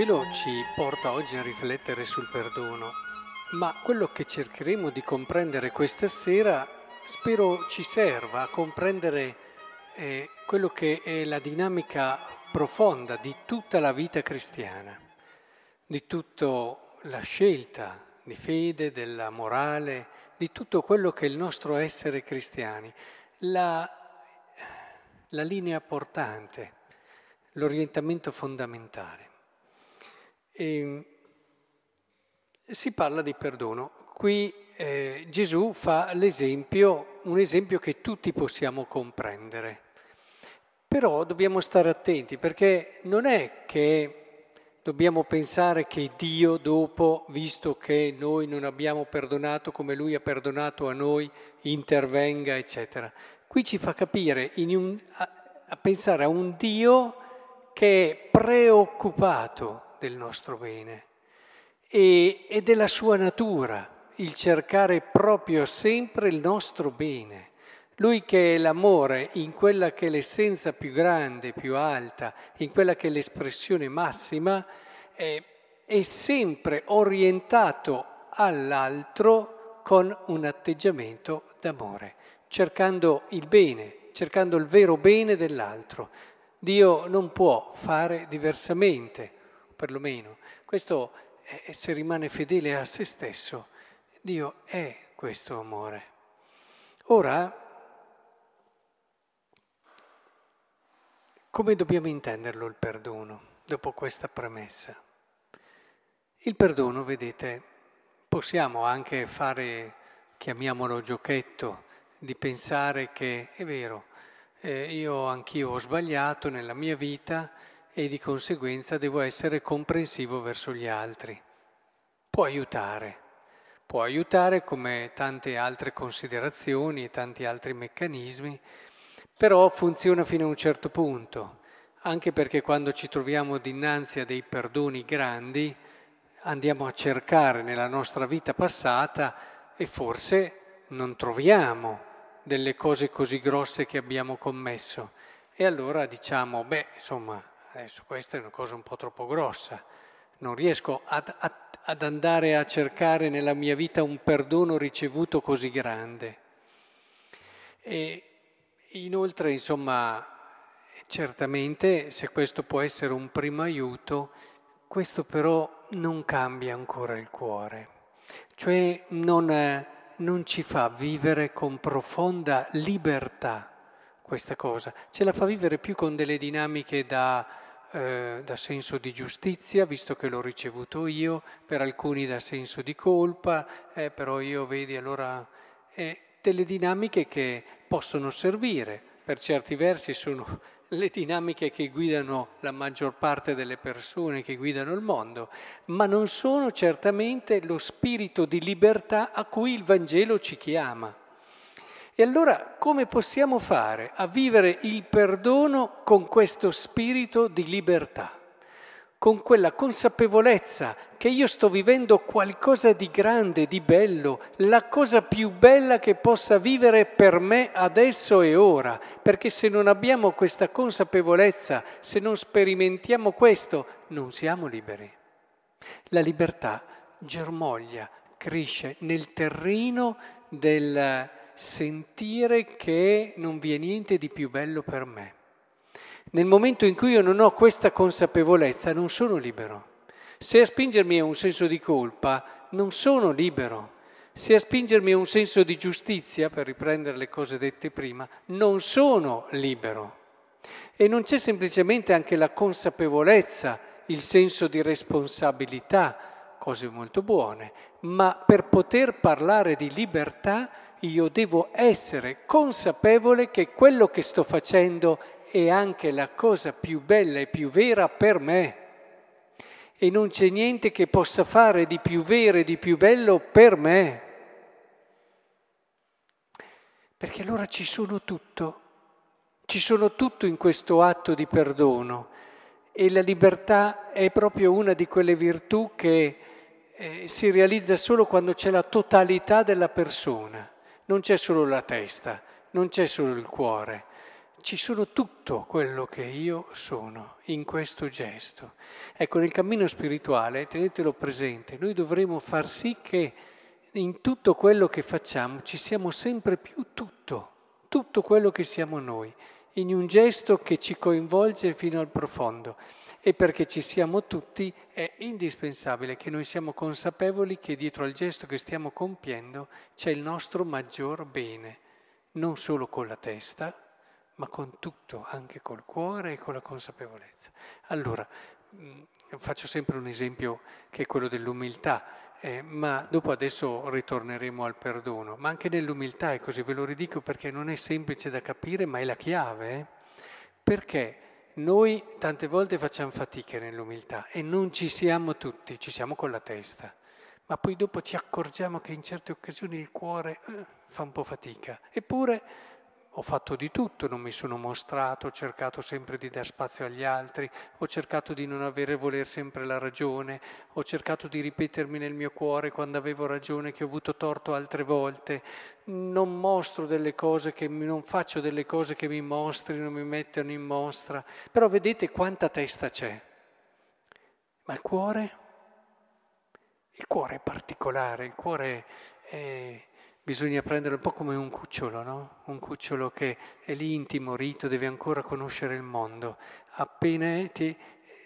Vangelo ci porta oggi a riflettere sul perdono, ma quello che cercheremo di comprendere questa sera spero ci serva a comprendere eh, quello che è la dinamica profonda di tutta la vita cristiana, di tutta la scelta di fede, della morale, di tutto quello che è il nostro essere cristiani, la, la linea portante, l'orientamento fondamentale. E si parla di perdono. Qui eh, Gesù fa l'esempio, un esempio che tutti possiamo comprendere. Però dobbiamo stare attenti perché non è che dobbiamo pensare che Dio dopo, visto che noi non abbiamo perdonato come Lui ha perdonato a noi, intervenga, eccetera. Qui ci fa capire un, a, a pensare a un Dio che è preoccupato del nostro bene e, e della sua natura, il cercare proprio sempre il nostro bene. Lui che è l'amore in quella che è l'essenza più grande, più alta, in quella che è l'espressione massima, è, è sempre orientato all'altro con un atteggiamento d'amore, cercando il bene, cercando il vero bene dell'altro. Dio non può fare diversamente, perlomeno. Questo è, se rimane fedele a se stesso, Dio è questo amore. Ora, come dobbiamo intenderlo il perdono dopo questa premessa? Il perdono, vedete, possiamo anche fare, chiamiamolo giochetto, di pensare che è vero, eh, io anch'io ho sbagliato nella mia vita e di conseguenza devo essere comprensivo verso gli altri. Può aiutare, può aiutare come tante altre considerazioni e tanti altri meccanismi, però funziona fino a un certo punto, anche perché quando ci troviamo dinanzi a dei perdoni grandi andiamo a cercare nella nostra vita passata e forse non troviamo delle cose così grosse che abbiamo commesso. E allora diciamo, beh, insomma, adesso questa è una cosa un po' troppo grossa, non riesco ad, ad, ad andare a cercare nella mia vita un perdono ricevuto così grande. E inoltre, insomma, certamente se questo può essere un primo aiuto, questo però non cambia ancora il cuore, cioè non, non ci fa vivere con profonda libertà questa cosa, ce la fa vivere più con delle dinamiche da eh, da senso di giustizia, visto che l'ho ricevuto io, per alcuni da senso di colpa, eh, però io vedi allora eh, delle dinamiche che possono servire, per certi versi sono le dinamiche che guidano la maggior parte delle persone, che guidano il mondo, ma non sono certamente lo spirito di libertà a cui il Vangelo ci chiama. E allora come possiamo fare a vivere il perdono con questo spirito di libertà? Con quella consapevolezza che io sto vivendo qualcosa di grande, di bello, la cosa più bella che possa vivere per me adesso e ora, perché se non abbiamo questa consapevolezza, se non sperimentiamo questo, non siamo liberi. La libertà germoglia, cresce nel terreno del sentire che non vi è niente di più bello per me. Nel momento in cui io non ho questa consapevolezza non sono libero. Se a spingermi è un senso di colpa, non sono libero. Se a spingermi è un senso di giustizia, per riprendere le cose dette prima, non sono libero. E non c'è semplicemente anche la consapevolezza, il senso di responsabilità, cose molto buone, ma per poter parlare di libertà io devo essere consapevole che quello che sto facendo è anche la cosa più bella e più vera per me. E non c'è niente che possa fare di più vero e di più bello per me. Perché allora ci sono tutto, ci sono tutto in questo atto di perdono e la libertà è proprio una di quelle virtù che eh, si realizza solo quando c'è la totalità della persona non c'è solo la testa, non c'è solo il cuore, ci sono tutto quello che io sono in questo gesto. Ecco, nel cammino spirituale, tenetelo presente, noi dovremo far sì che in tutto quello che facciamo ci siamo sempre più tutto, tutto quello che siamo noi, in un gesto che ci coinvolge fino al profondo. E perché ci siamo tutti è indispensabile che noi siamo consapevoli che dietro al gesto che stiamo compiendo c'è il nostro maggior bene, non solo con la testa, ma con tutto, anche col cuore e con la consapevolezza. Allora, mm, faccio sempre un esempio che è quello dell'umiltà, eh, ma dopo adesso ritorneremo al perdono, ma anche nell'umiltà è così, ve lo ridico perché non è semplice da capire, ma è la chiave. Eh? Perché noi tante volte facciamo fatica nell'umiltà e non ci siamo tutti, ci siamo con la testa, ma poi dopo ci accorgiamo che in certe occasioni il cuore eh, fa un po' fatica. Eppure ho fatto di tutto, non mi sono mostrato, ho cercato sempre di dar spazio agli altri, ho cercato di non avere voler sempre la ragione, ho cercato di ripetermi nel mio cuore quando avevo ragione che ho avuto torto altre volte, non mostro delle cose che non faccio delle cose che mi mostrino, mi mettono in mostra, però vedete quanta testa c'è. Ma il cuore? Il cuore è particolare, il cuore è bisogna prendere un po' come un cucciolo, no? Un cucciolo che è lì intimorito, deve ancora conoscere il mondo. Appena ti,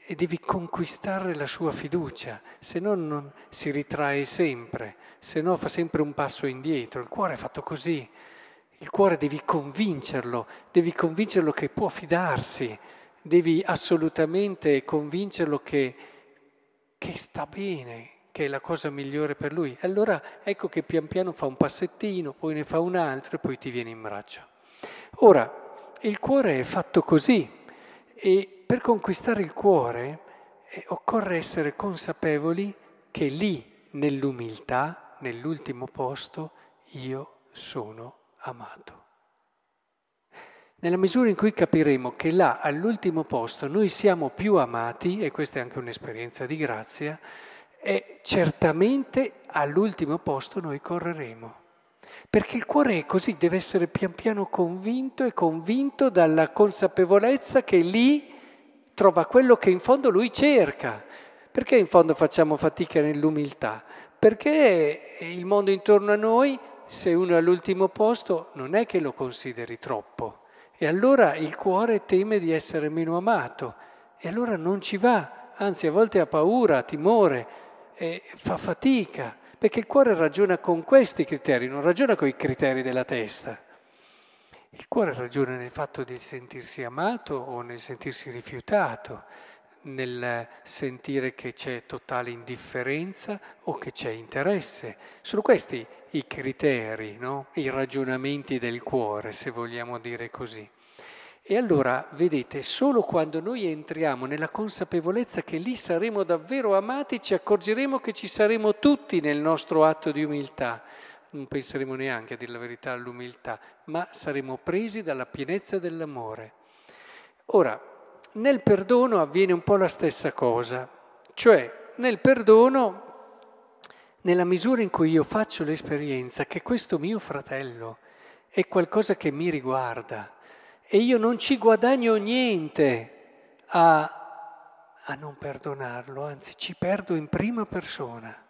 e devi conquistare la sua fiducia, se no non si ritrae sempre, se no fa sempre un passo indietro. Il cuore è fatto così. Il cuore devi convincerlo, devi convincerlo che può fidarsi, devi assolutamente convincerlo che, che sta bene, che è la cosa migliore per lui. Allora ecco che pian piano fa un passettino, poi ne fa un altro e poi ti viene in braccio. Ora, il cuore è fatto così e per conquistare il cuore eh, occorre essere consapevoli che lì, nell'umiltà, nell'ultimo posto, io sono amato. Nella misura in cui capiremo che là, all'ultimo posto, noi siamo più amati, e questa è anche un'esperienza di grazia, e certamente all'ultimo posto noi correremo. Perché il cuore è così, deve essere pian piano convinto e convinto dalla consapevolezza che lì trova quello che in fondo lui cerca. Perché in fondo facciamo fatica nell'umiltà? Perché il mondo intorno a noi, se uno è all'ultimo posto, non è che lo consideri troppo. E allora il cuore teme di essere meno amato. E allora non ci va, anzi a volte ha paura, ha timore, e fa fatica, perché il cuore ragiona con questi criteri, non ragiona con i criteri della testa. Il cuore ragiona nel fatto di sentirsi amato o nel sentirsi rifiutato, nel sentire che c'è totale indifferenza o che c'è interesse. Sono questi i criteri, no? i ragionamenti del cuore, se vogliamo dire così. E allora, vedete, solo quando noi entriamo nella consapevolezza che lì saremo davvero amati, ci accorgeremo che ci saremo tutti nel nostro atto di umiltà. Non penseremo neanche a dire la verità all'umiltà, ma saremo presi dalla pienezza dell'amore. Ora, nel perdono avviene un po' la stessa cosa, cioè nel perdono, nella misura in cui io faccio l'esperienza che questo mio fratello è qualcosa che mi riguarda, e io non ci guadagno niente a, a non perdonarlo, anzi ci perdo in prima persona.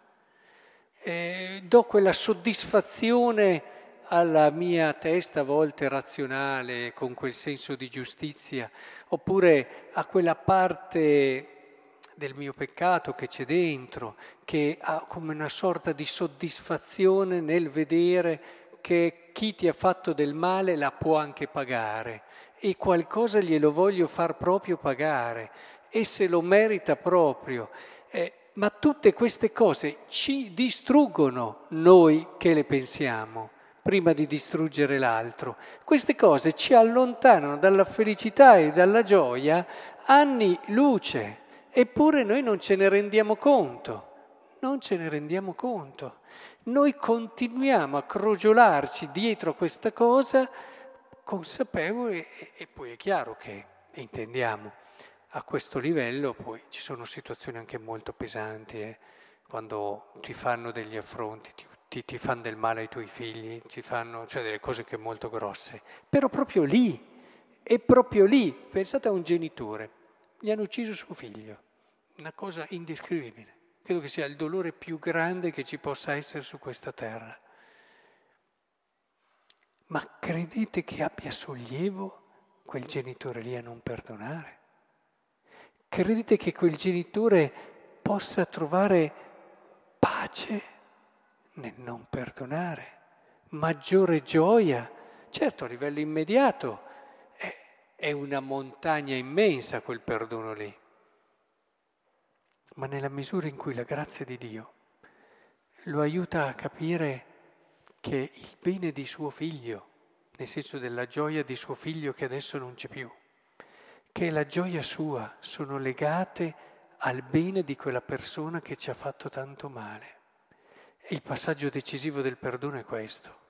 E do quella soddisfazione alla mia testa a volte razionale, con quel senso di giustizia, oppure a quella parte del mio peccato che c'è dentro, che ha come una sorta di soddisfazione nel vedere che chi ti ha fatto del male la può anche pagare. E qualcosa glielo voglio far proprio pagare. E se lo merita proprio. Eh, ma tutte queste cose ci distruggono noi che le pensiamo prima di distruggere l'altro. Queste cose ci allontanano dalla felicità e dalla gioia anni luce, eppure noi non ce ne rendiamo conto, non ce ne rendiamo conto noi continuiamo a crogiolarci dietro a questa cosa consapevoli e, poi è chiaro che, intendiamo, a questo livello poi ci sono situazioni anche molto pesanti, eh? quando ti fanno degli affronti, ti, ti, ti, fanno del male ai tuoi figli, ti fanno cioè delle cose che molto grosse, però proprio lì E proprio lì, pensate a un genitore, gli hanno ucciso suo figlio, una cosa indescrivibile. Credo che sia il dolore più grande che ci possa essere su questa terra. Ma credete che abbia sollievo quel genitore lì a non perdonare? Credete che quel genitore possa trovare pace nel non perdonare, maggiore gioia? Certo, a livello immediato è, una montagna immensa quel perdono lì, ma nella misura in cui la grazia di Dio lo aiuta a capire che il bene di suo figlio, nel senso della gioia di suo figlio che adesso non c'è più, che la gioia sua sono legate al bene di quella persona che ci ha fatto tanto male. E il passaggio decisivo del perdono è questo.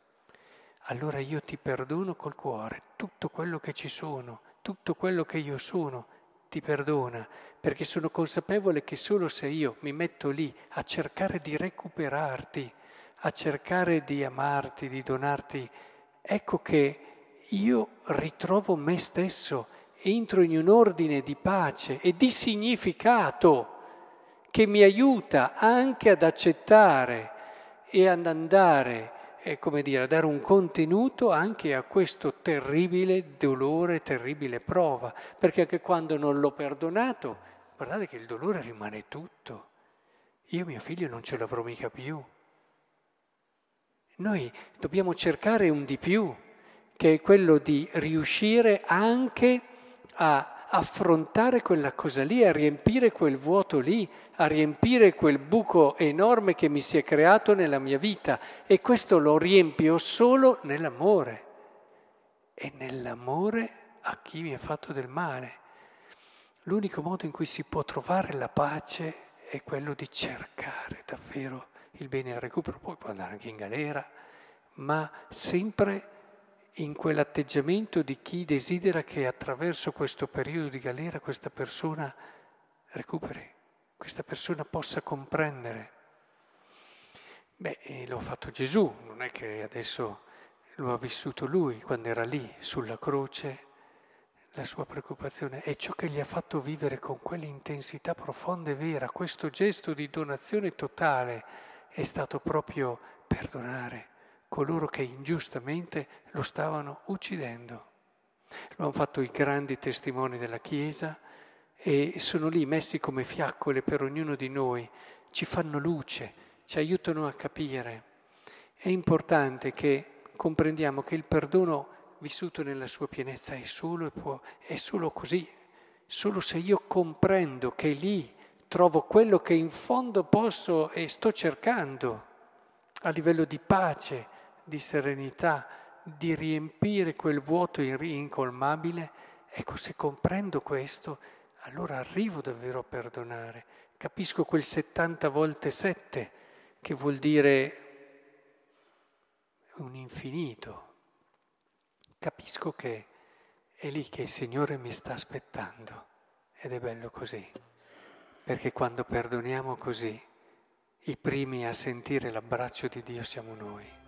Allora io ti perdono col cuore, tutto quello che ci sono, tutto quello che io sono, ti perdona, perché sono consapevole che solo se io mi metto lì a cercare di recuperarti, a cercare di amarti, di donarti, ecco che io ritrovo me stesso, entro in un ordine di pace e di significato che mi aiuta anche ad accettare e ad andare, eh, come dire, a dare un contenuto anche a questo terribile dolore, terribile prova, perché anche quando non l'ho perdonato, guardate che il dolore rimane tutto. Io mio figlio non ce l'avrò mica più. Noi dobbiamo cercare un di più, che è quello di riuscire anche a affrontare quella cosa lì, a riempire quel vuoto lì, a riempire quel buco enorme che mi si è creato nella mia vita. E questo lo riempio solo nell'amore. E nell'amore a chi mi ha fatto del male. L'unico modo in cui si può trovare la pace è quello di cercare davvero il bene al recupero, poi può andare anche in galera, ma sempre in quell'atteggiamento di chi desidera che attraverso questo periodo di galera questa persona recuperi, questa persona possa comprendere. Beh, lo ha fatto Gesù, non è che adesso lo ha vissuto lui quando era lì sulla croce, la sua preoccupazione è ciò che gli ha fatto vivere con quell'intensità profonda e vera, questo gesto di donazione totale è stato proprio perdonare coloro che ingiustamente lo stavano uccidendo. Lo hanno fatto i grandi testimoni della Chiesa e sono lì messi come fiaccole per ognuno di noi, ci fanno luce, ci aiutano a capire. È importante che comprendiamo che il perdono vissuto nella sua pienezza è solo, è solo così, solo se io comprendo che lì trovo quello che in fondo posso e sto cercando a livello di pace, di serenità, di riempire quel vuoto incolmabile. Ecco, se comprendo questo, allora arrivo davvero a perdonare. Capisco quel 70 volte 7, che vuol dire un infinito. Capisco che è lì che il Signore mi sta aspettando ed è bello così perché quando perdoniamo così, i primi a sentire l'abbraccio di Dio siamo noi.